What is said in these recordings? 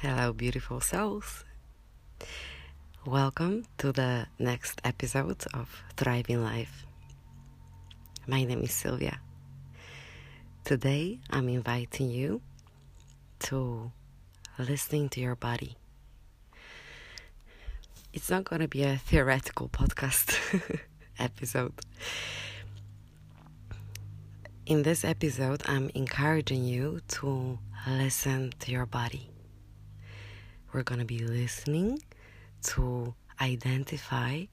Hello, beautiful souls. Welcome to the next episode of Thriving Life. My name is Sylvia. Today, I'm inviting you to listening to your body. It's not going to be a theoretical podcast episode. In this episode, I'm encouraging you to listen to your body. We're going to be listening to identify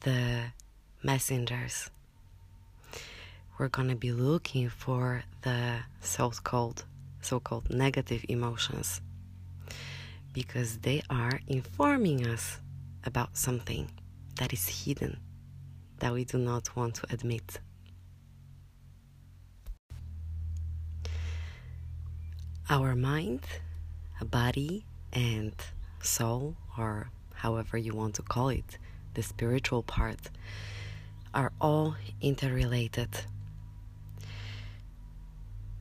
the messengers. We're going to be looking for the so-called so-called negative emotions because they are informing us about something that is hidden that we do not want to admit. Our mind, a body, and soul, or however you want to call it, the spiritual part, are all interrelated.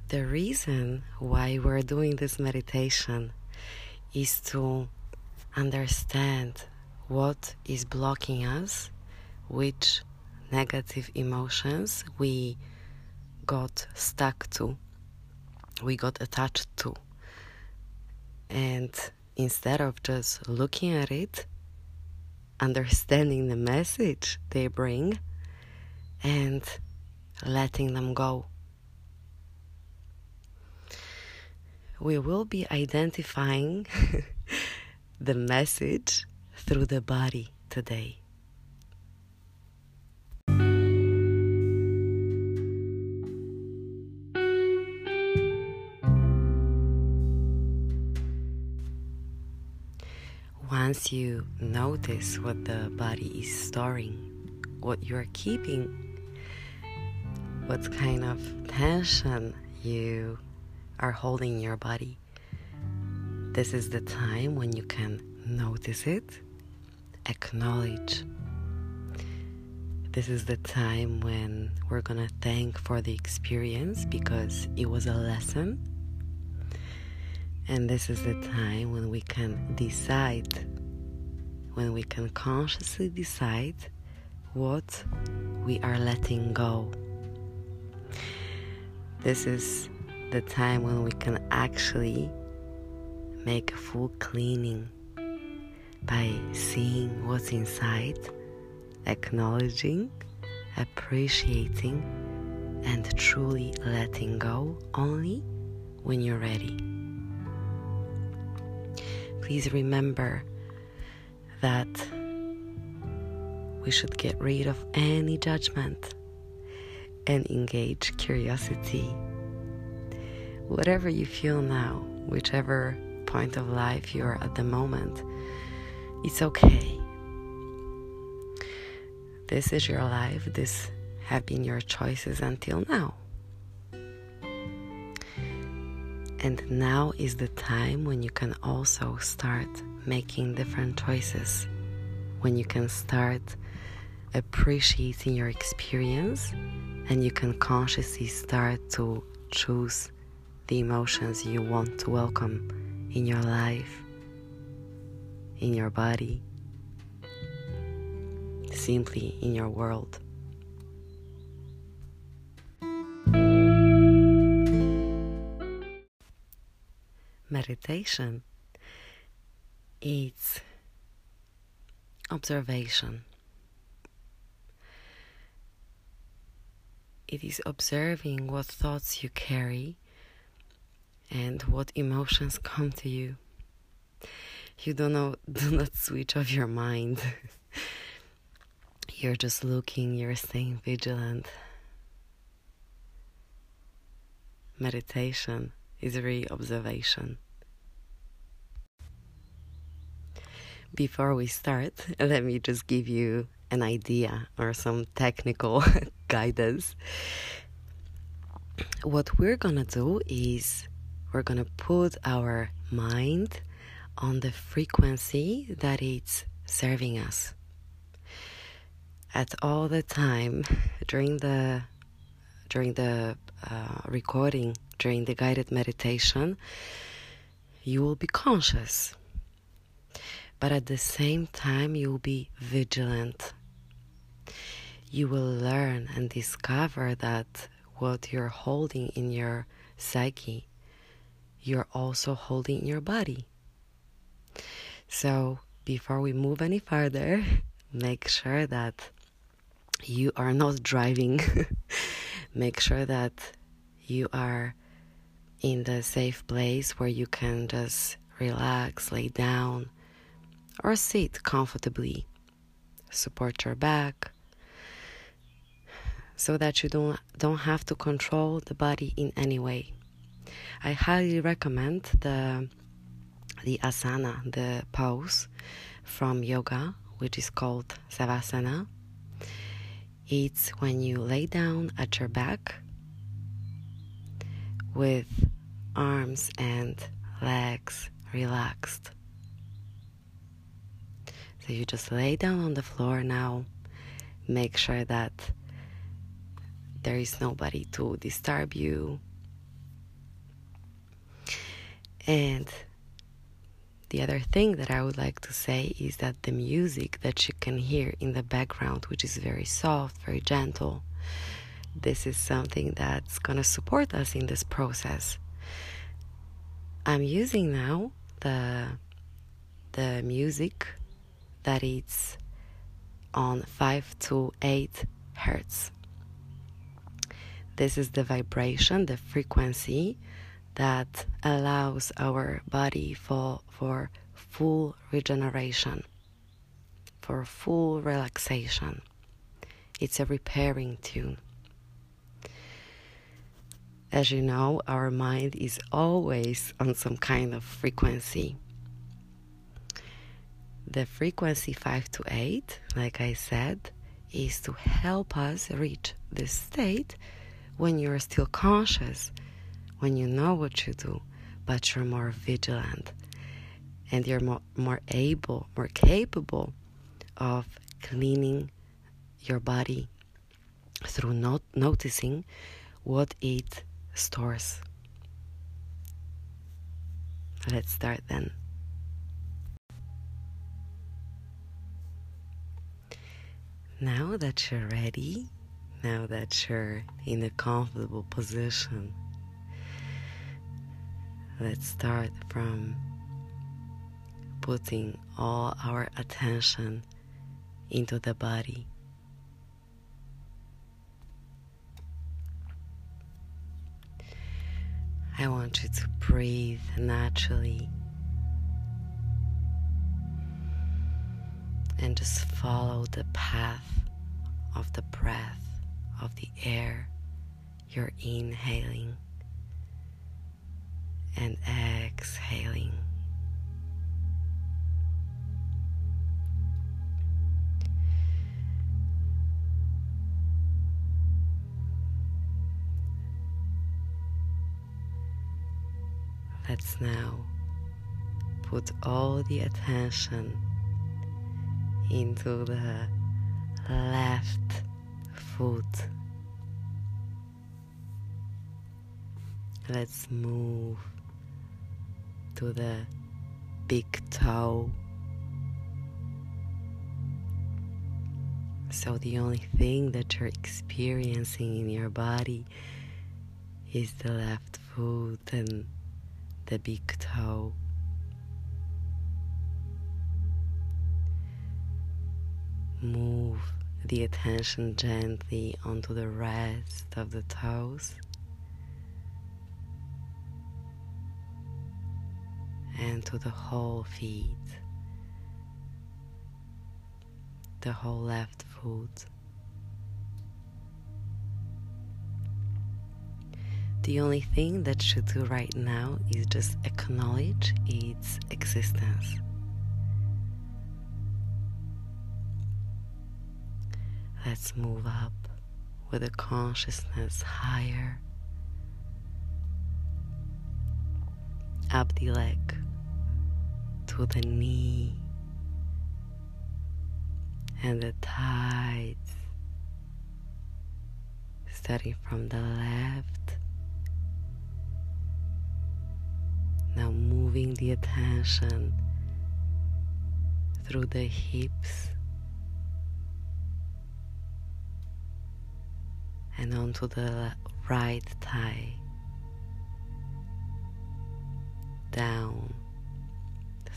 The reason why we're doing this meditation is to understand what is blocking us, which negative emotions we got stuck to, we got attached to. And instead of just looking at it, understanding the message they bring, and letting them go. We will be identifying the message through the body today. Once you notice what the body is storing, what you are keeping, what kind of tension you are holding in your body, this is the time when you can notice it, acknowledge. This is the time when we're gonna thank for the experience because it was a lesson. And this is the time when we can decide, when we can consciously decide what we are letting go. This is the time when we can actually make a full cleaning by seeing what's inside, acknowledging, appreciating, and truly letting go only when you're ready. Please remember that we should get rid of any judgment and engage curiosity. Whatever you feel now, whichever point of life you are at the moment, it's okay. This is your life. This have been your choices until now. And now is the time when you can also start making different choices. When you can start appreciating your experience and you can consciously start to choose the emotions you want to welcome in your life in your body, simply in your world. Meditation. Is observation. It is observing what thoughts you carry and what emotions come to you. You don't know do not switch off your mind. You're just looking you're staying vigilant. Meditation is really observation before we start let me just give you an idea or some technical guidance what we're gonna do is we're gonna put our mind on the frequency that it's serving us. At all the time during the during the uh, recording, during the guided meditation, you will be conscious. But at the same time, you will be vigilant. You will learn and discover that what you're holding in your psyche, you're also holding in your body. So, before we move any further, make sure that you are not driving. make sure that you are in the safe place where you can just relax, lay down, or sit comfortably. Support your back so that you don't don't have to control the body in any way. I highly recommend the the asana, the pose from yoga, which is called savasana. It's when you lay down at your back with arms and legs relaxed. So you just lay down on the floor now. Make sure that there is nobody to disturb you. And the other thing that I would like to say is that the music that you can hear in the background, which is very soft, very gentle, this is something that's going to support us in this process. I'm using now the the music that is on 5 to 8 hertz. This is the vibration, the frequency that allows our body for, for full regeneration, for full relaxation. It's a repairing tune. As you know, our mind is always on some kind of frequency. The frequency 5 to 8, like I said, is to help us reach this state when you're still conscious, when you know what you do, but you're more vigilant and you're more, more able, more capable of cleaning your body through not noticing what it stores. Let's start then. Now that you're ready, now that you're in a comfortable position, let's start from putting all our attention into the body. I want you to breathe naturally and just follow the path of the breath of the air you're inhaling and exhaling. Let's now put all the attention into the left foot. Let's move to the big toe. So, the only thing that you're experiencing in your body is the left foot and the big toe. Move the attention gently onto the rest of the toes. And to the whole feet, the whole left foot. The only thing that you do right now is just acknowledge its existence. Let's move up with a consciousness higher. Up the leg to the knee and the thighs, starting from the left. Now moving the attention through the hips and onto the right thigh, down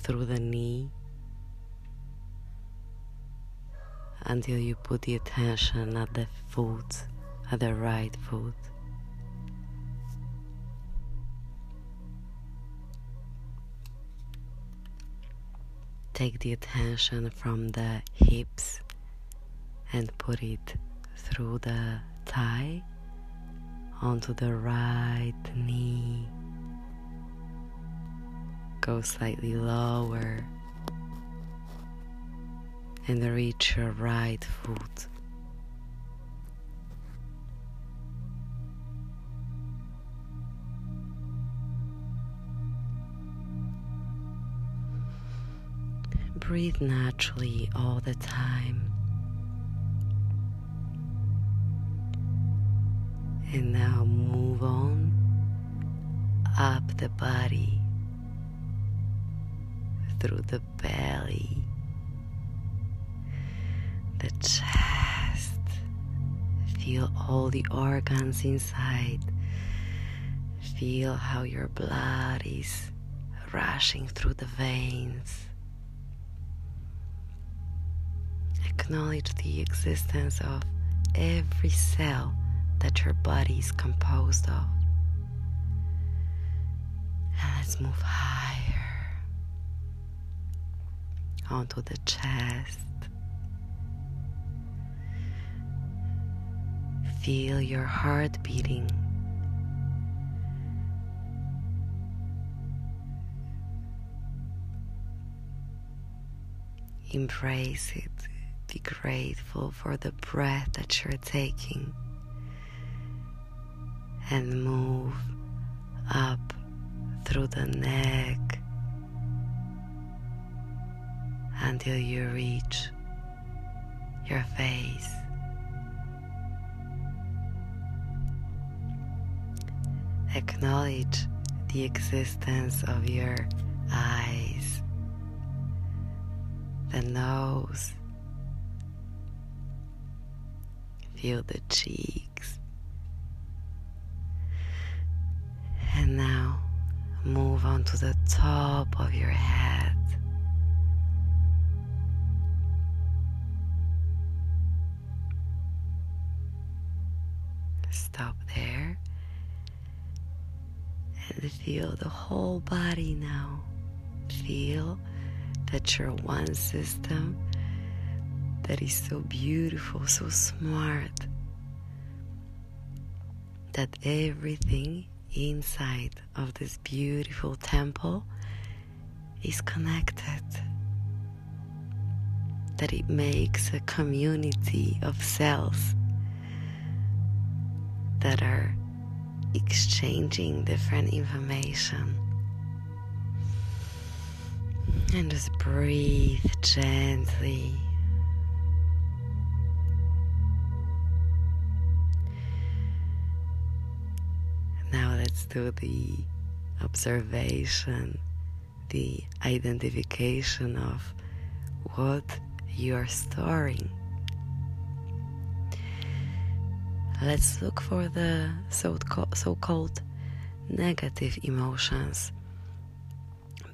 through the knee until you put the attention at the foot, at the right foot. Take the attention from the hips and put it through the thigh onto the right knee. Go slightly lower and reach your right foot. Breathe naturally all the time. And now move on up the body through the belly, the chest. Feel all the organs inside. Feel how your blood is rushing through the veins. Acknowledge the existence of every cell that your body is composed of. And let's move higher onto the chest. Feel your heart beating. Embrace it. Be grateful for the breath that you're taking and move up through the neck until you reach your face. Acknowledge the existence of your eyes, the nose, feel the cheeks now move on to the top of your head. Stop there and feel the whole body now. Feel that you're one system that is so beautiful, so smart, that everything inside of this beautiful temple is connected. That it makes a community of cells that are exchanging different information. And just breathe gently. The observation, the identification of what you are storing. Let's look for the so called negative emotions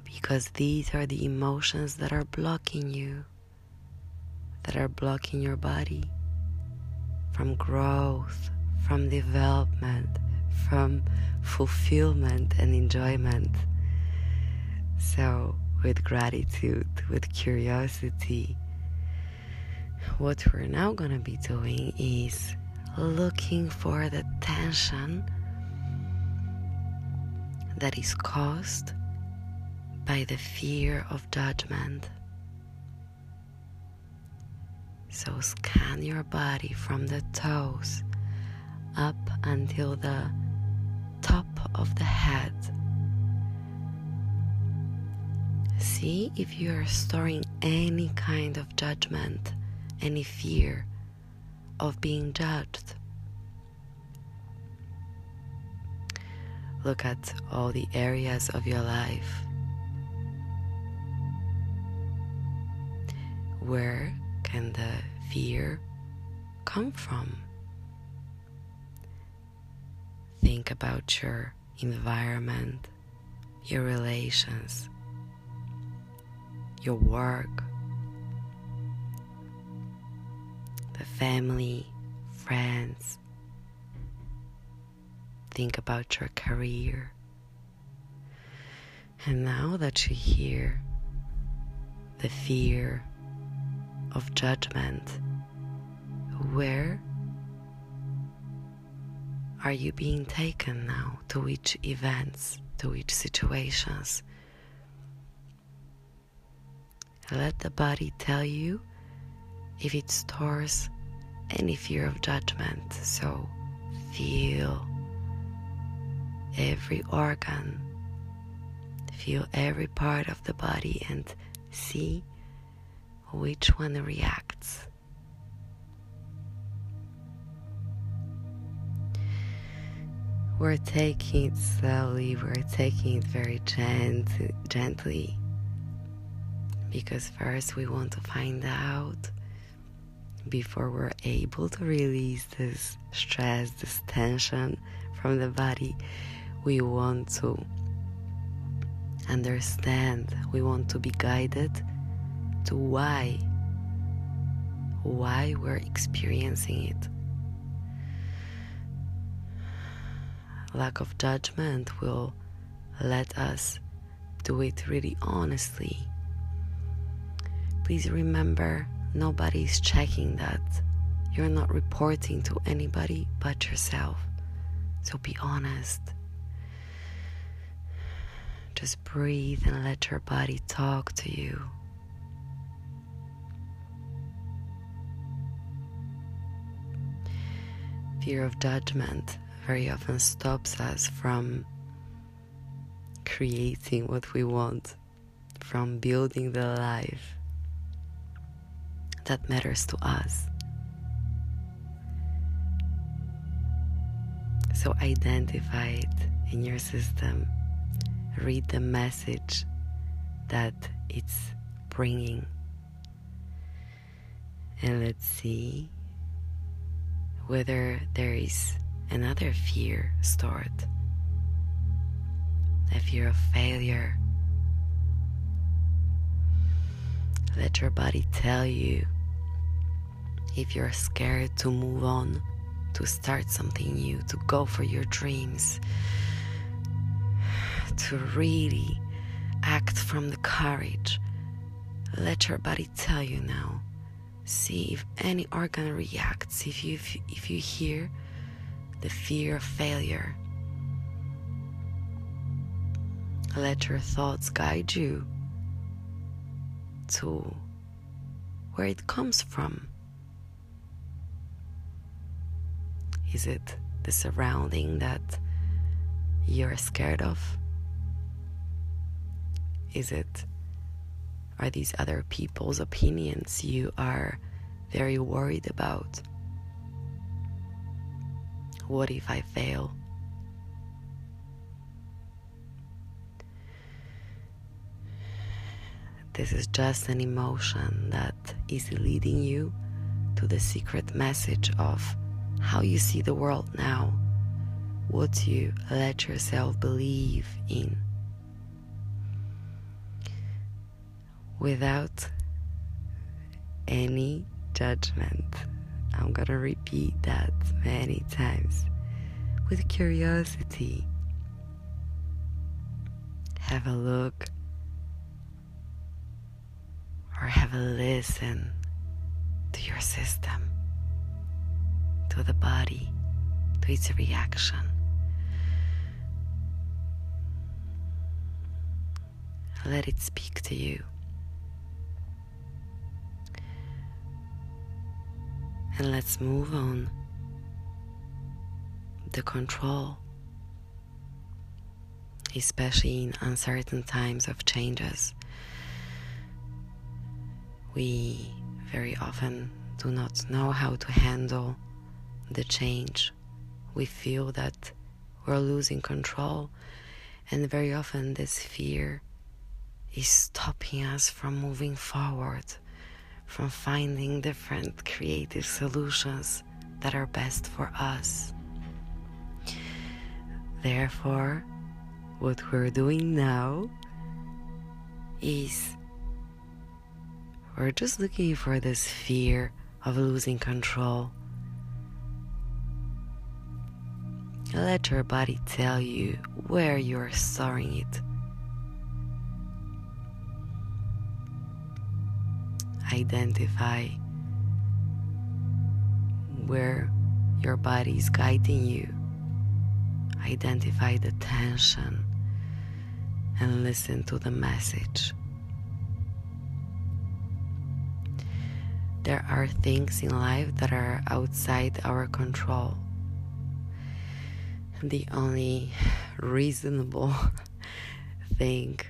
because these are the emotions that are blocking you, that are blocking your body from growth, from development, from fulfillment and enjoyment. So, with gratitude, with curiosity, what we're now going to be doing is looking for the tension that is caused by the fear of judgment. So scan your body from the toes up until the top of the head. See if you are storing any kind of judgment, any fear of being judged. Look at all the areas of your life where can the fear come from? Think about your environment, your relations, your work, the family, friends. Think about your career. And now that you hear the fear of judgment, where are you being taken now? To which events? To which situations? Let the body tell you if it stores any fear of judgment. So feel every organ, feel every part of the body, and see which one reacts. We're taking it slowly, we're taking it very gent- gently. Because first we want to find out before we're able to release this stress, this tension from the body. We want to understand, we want to be guided to why, why we're experiencing it. Lack of judgment will let us do it really honestly. Please remember nobody's checking that. You're not reporting to anybody but yourself. So be honest. Just breathe and let your body talk to you. Fear of judgment very often stops us from creating what we want, from building the life that matters to us. So identify it in your system, read the message that it's bringing, and let's see whether there is another fear stored a fear of failure. Let your body tell you if you're scared to move on, to start something new, to go for your dreams, to really act from the courage. Let your body tell you now. See if any organ reacts. If you if you hear the fear of failure. Let your thoughts guide you to where it comes from. Is it the surrounding that you're scared of? Is it are these other people's opinions you are very worried about? What if I fail? This is just an emotion that is leading you to the secret message of how you see the world now, what you let yourself believe in. Without any judgment. I'm gonna repeat that many times with curiosity. Have a look or have a listen to your system, to the body, to its reaction. Let it speak to you. And let's move on. The control, especially in uncertain times of changes. We very often do not know how to handle the change. We feel that we're losing control, and very often this fear is stopping us from moving forward from finding different creative solutions that are best for us. Therefore, what we're doing now is we're just looking for this fear of losing control. Let your body tell you where you're storing it. Identify where your body is guiding you. Identify the tension and listen to the message. There are things in life that are outside our control. The only reasonable thing,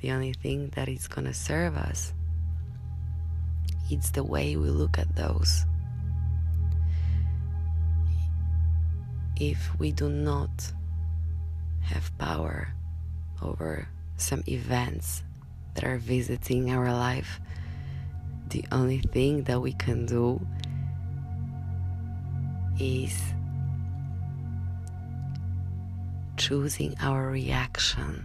the only thing that is going to serve us, it's the way we look at those. If we do not have power over some events that are visiting our life, the only thing that we can do is choosing our reaction.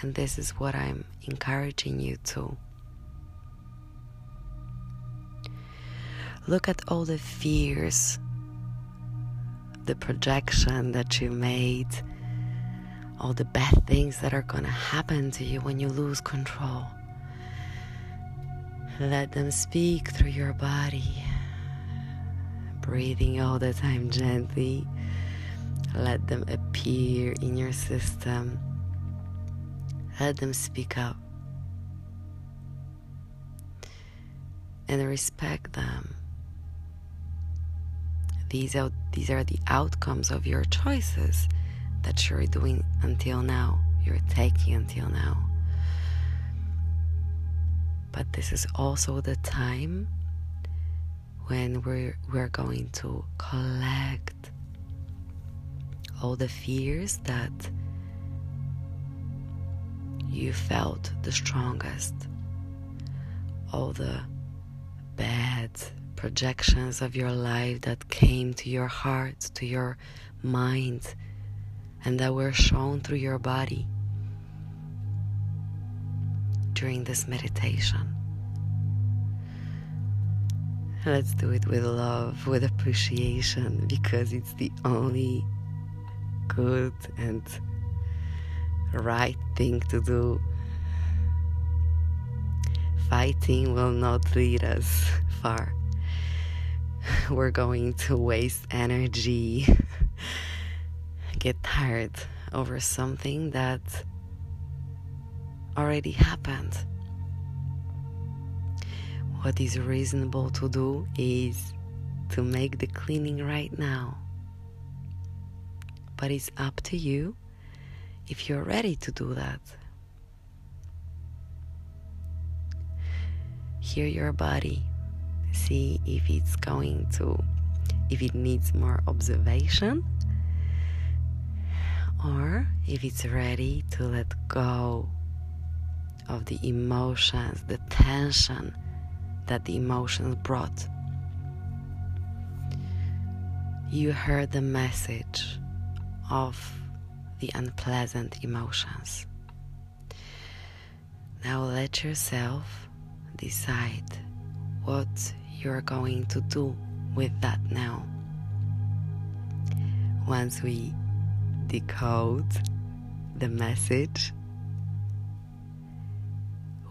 And this is what I'm encouraging you to. Look at all the fears, the projection that you made, all the bad things that are going to happen to you when you lose control. Let them speak through your body, breathing all the time gently. Let them appear in your system. Let them speak up. And respect them. These are, these are the outcomes of your choices that you're doing until now, you're taking until now. But this is also the time when we're, we're going to collect all the fears that you felt the strongest, all the bad projections of your life that came to your heart, to your mind, and that were shown through your body during this meditation. Let's do it with love, with appreciation, because it's the only good and right thing to do. Fighting will not lead us far. We're going to waste energy, get tired over something that already happened. What is reasonable to do is to make the cleaning right now. But it's up to you if you're ready to do that. Hear your body. See if it's going to, if it needs more observation, or if it's ready to let go of the emotions, the tension that the emotions brought. You heard the message of the unpleasant emotions. Now let yourself decide what you're going to do with that now. Once we decode the message,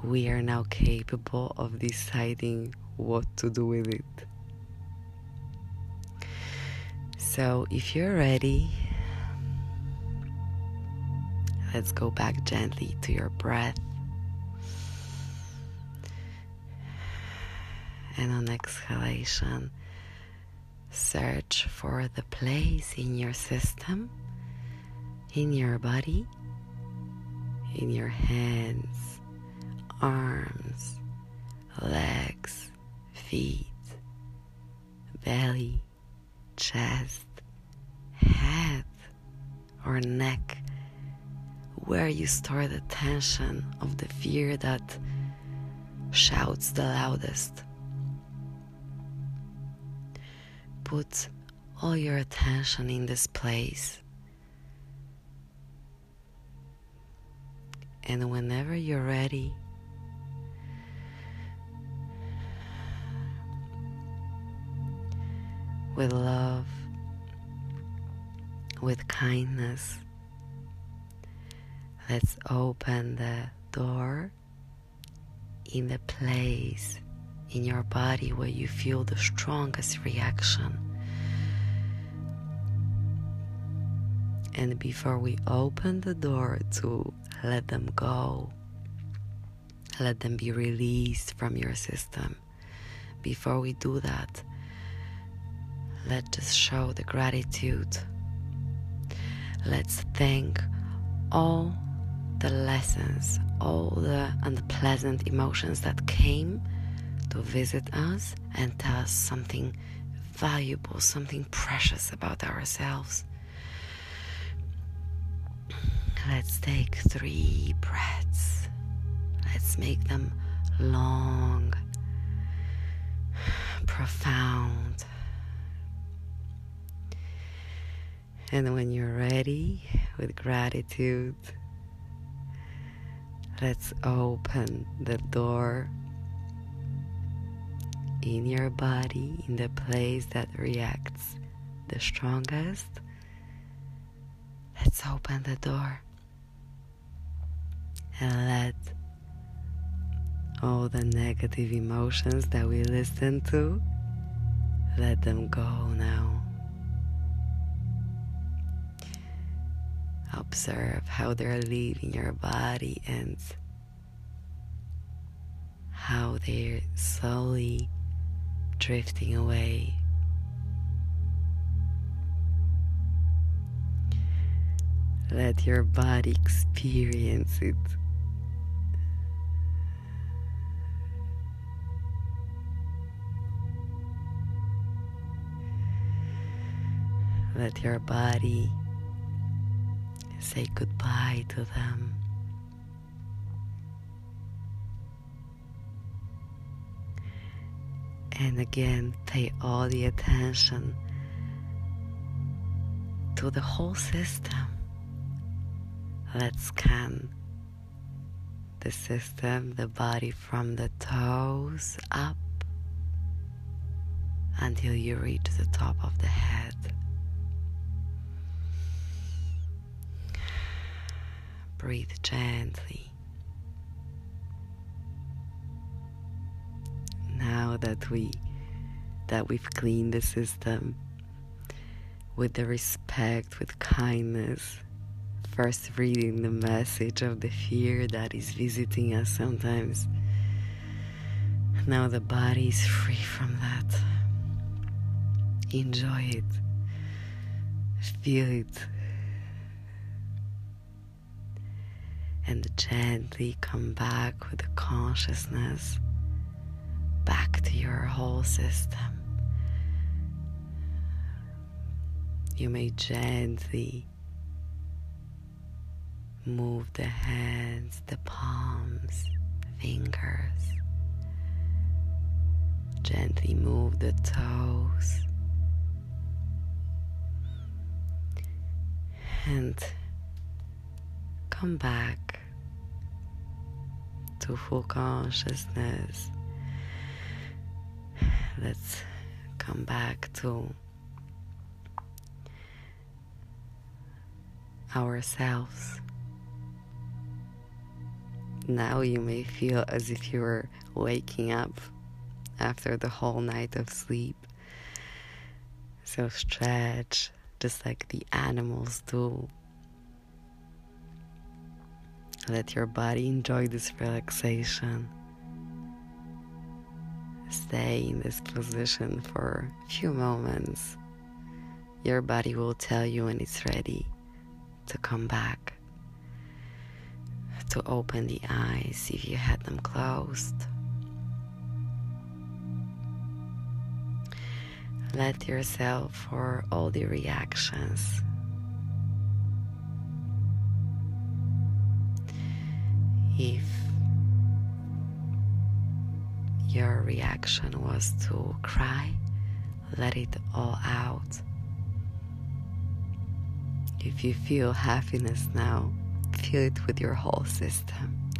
we are now capable of deciding what to do with it. So, if you're ready, let's go back gently to your breath. And on exhalation, search for the place in your system, in your body, in your hands arms, legs, feet, belly, chest, head, or neck, where you store the tension of the fear that shouts the loudest. Put all your attention in this place. And whenever you're ready, with love, with kindness, let's open the door in the place in your body where you feel the strongest reaction. And before we open the door to let them go, let them be released from your system, before we do that, let's just show the gratitude. Let's thank all the lessons, all the unpleasant emotions that came to visit us and tell us something valuable, something precious about ourselves. Let's take three breaths. Let's make them long, profound. And when you're ready with gratitude, let's open the door in your body, in the place that reacts the strongest. Let's open the door and let all the negative emotions that we listen to let them go now. Observe how they're leaving your body and how they're slowly drifting away. Let your body experience it. Let your body say goodbye to them. And again, pay all the attention to the whole system. Let's scan the system, the body from the toes up until you reach the top of the head. Breathe gently. Now that we that we've cleaned the system with the respect, with kindness, first reading the message of the fear that is visiting us sometimes. Now the body is free from that. Enjoy it. Feel it. And gently come back with the consciousness to your whole system. You may gently move the hands, the palms, fingers. Gently move the toes. And come back to full consciousness. Let's come back to ourselves. Now you may feel as if you were waking up after the whole night of sleep. So stretch just like the animals do. Let your body enjoy this relaxation. Stay in this position for a few moments. Your body will tell you when it's ready to come back to open the eyes if you had them closed. Let yourself for all the reactions. If your reaction was to cry, let it all out. If you feel happiness now, feel it with your whole system.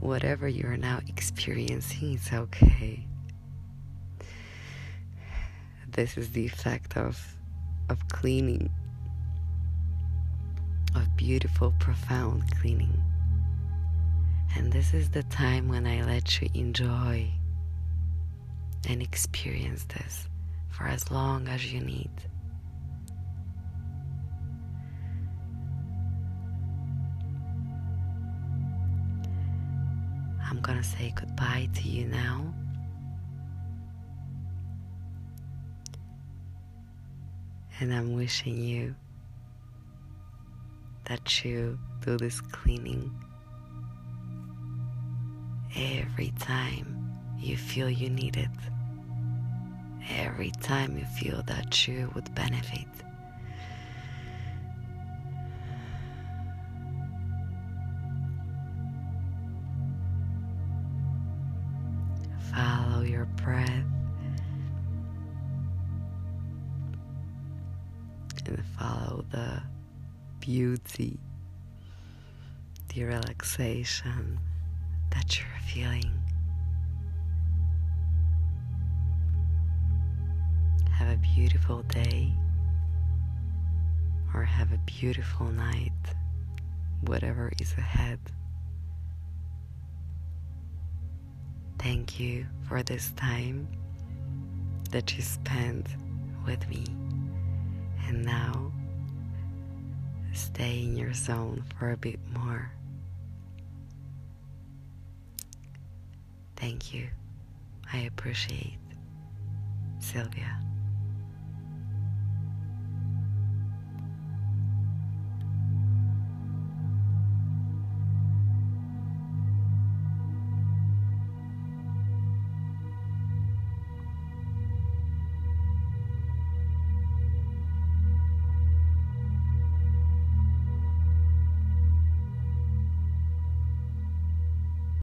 Whatever you're now experiencing, it's okay. This is the effect of of cleaning, of beautiful, profound cleaning. And this is the time when I let you enjoy and experience this for as long as you need. I'm gonna say goodbye to you now. And I'm wishing you that you do this cleaning every time you feel you need it, every time you feel that you would benefit. Follow your breath and follow the beauty, the relaxation that you're feeling. Have a beautiful day or have a beautiful night, whatever is ahead. Thank you for this time that you spent with me. And now, stay in your zone for a bit more. Thank you. I appreciate Sylvia.